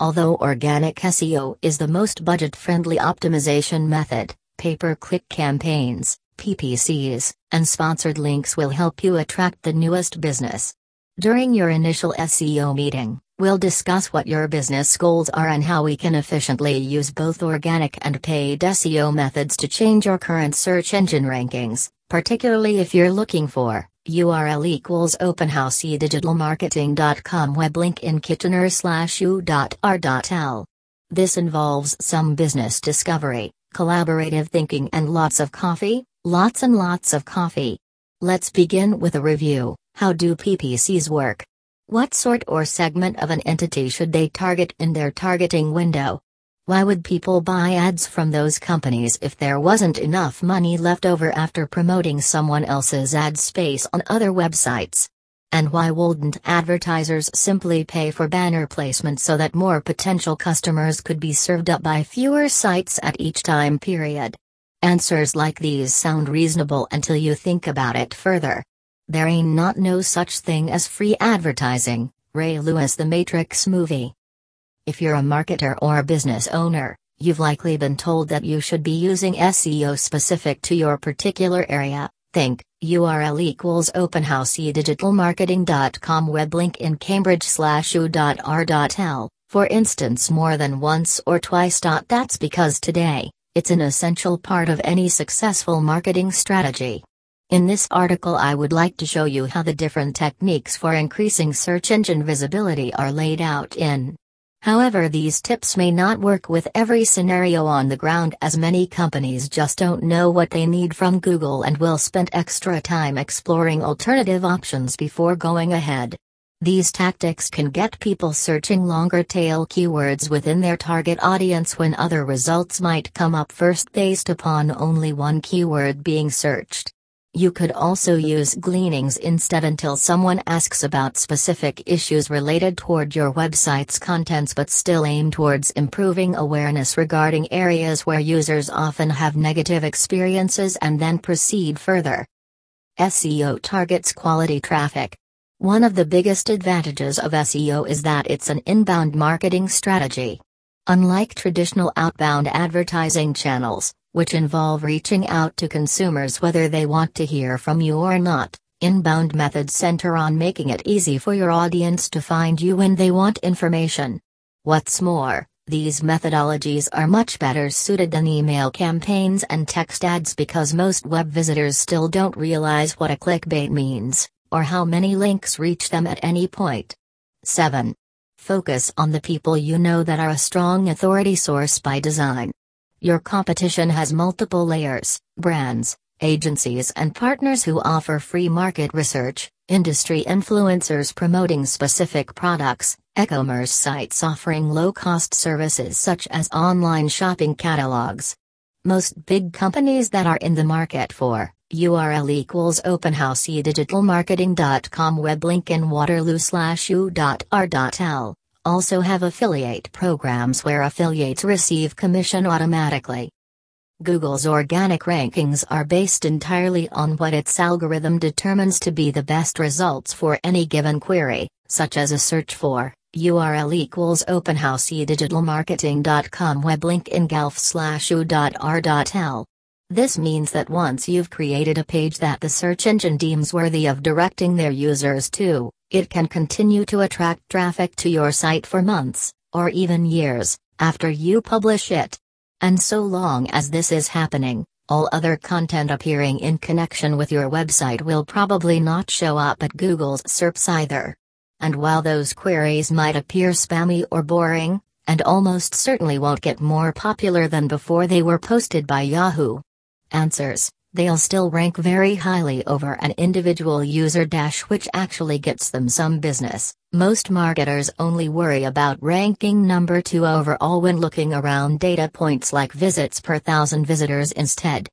Although organic SEO is the most budget friendly optimization method, pay per click campaigns, PPCs, and sponsored links will help you attract the newest business. During your initial SEO meeting, we'll discuss what your business goals are and how we can efficiently use both organic and paid SEO methods to change your current search engine rankings, particularly if you're looking for URL equals openhousedigitalmarketing.com web link in Kitchener slash u.r.l. This involves some business discovery, collaborative thinking, and lots of coffee, lots and lots of coffee. Let's begin with a review. How do PPCs work? What sort or segment of an entity should they target in their targeting window? Why would people buy ads from those companies if there wasn't enough money left over after promoting someone else's ad space on other websites? And why wouldn't advertisers simply pay for banner placement so that more potential customers could be served up by fewer sites at each time period? Answers like these sound reasonable until you think about it further. There ain't not no such thing as free advertising, Ray Lewis The Matrix movie. If you're a marketer or a business owner, you've likely been told that you should be using SEO specific to your particular area. Think URL equals openhousedigitalmarketing.com web link in Cambridge slash u.r.l, for instance, more than once or twice. That's because today, it's an essential part of any successful marketing strategy. In this article I would like to show you how the different techniques for increasing search engine visibility are laid out in. However these tips may not work with every scenario on the ground as many companies just don't know what they need from Google and will spend extra time exploring alternative options before going ahead. These tactics can get people searching longer tail keywords within their target audience when other results might come up first based upon only one keyword being searched. You could also use gleanings instead until someone asks about specific issues related toward your website's contents but still aim towards improving awareness regarding areas where users often have negative experiences and then proceed further. SEO targets quality traffic. One of the biggest advantages of SEO is that it's an inbound marketing strategy. Unlike traditional outbound advertising channels, which involve reaching out to consumers whether they want to hear from you or not. Inbound methods center on making it easy for your audience to find you when they want information. What's more, these methodologies are much better suited than email campaigns and text ads because most web visitors still don't realize what a clickbait means, or how many links reach them at any point. 7. Focus on the people you know that are a strong authority source by design. Your competition has multiple layers, brands, agencies, and partners who offer free market research, industry influencers promoting specific products, e-commerce sites offering low-cost services such as online shopping catalogs. Most big companies that are in the market for URL equals openhousedigitalmarketing.com web link in Waterloo slash u.r.l also have affiliate programs where affiliates receive commission automatically. Google's organic rankings are based entirely on what its algorithm determines to be the best results for any given query, such as a search for URL equals openhousedigitalmarketing.com web link in Guelph slash u.r.l. This means that once you've created a page that the search engine deems worthy of directing their users to, it can continue to attract traffic to your site for months, or even years, after you publish it. And so long as this is happening, all other content appearing in connection with your website will probably not show up at Google's SERPs either. And while those queries might appear spammy or boring, and almost certainly won't get more popular than before they were posted by Yahoo. Answers they'll still rank very highly over an individual user dash which actually gets them some business. Most marketers only worry about ranking number 2 overall when looking around data points like visits per thousand visitors instead.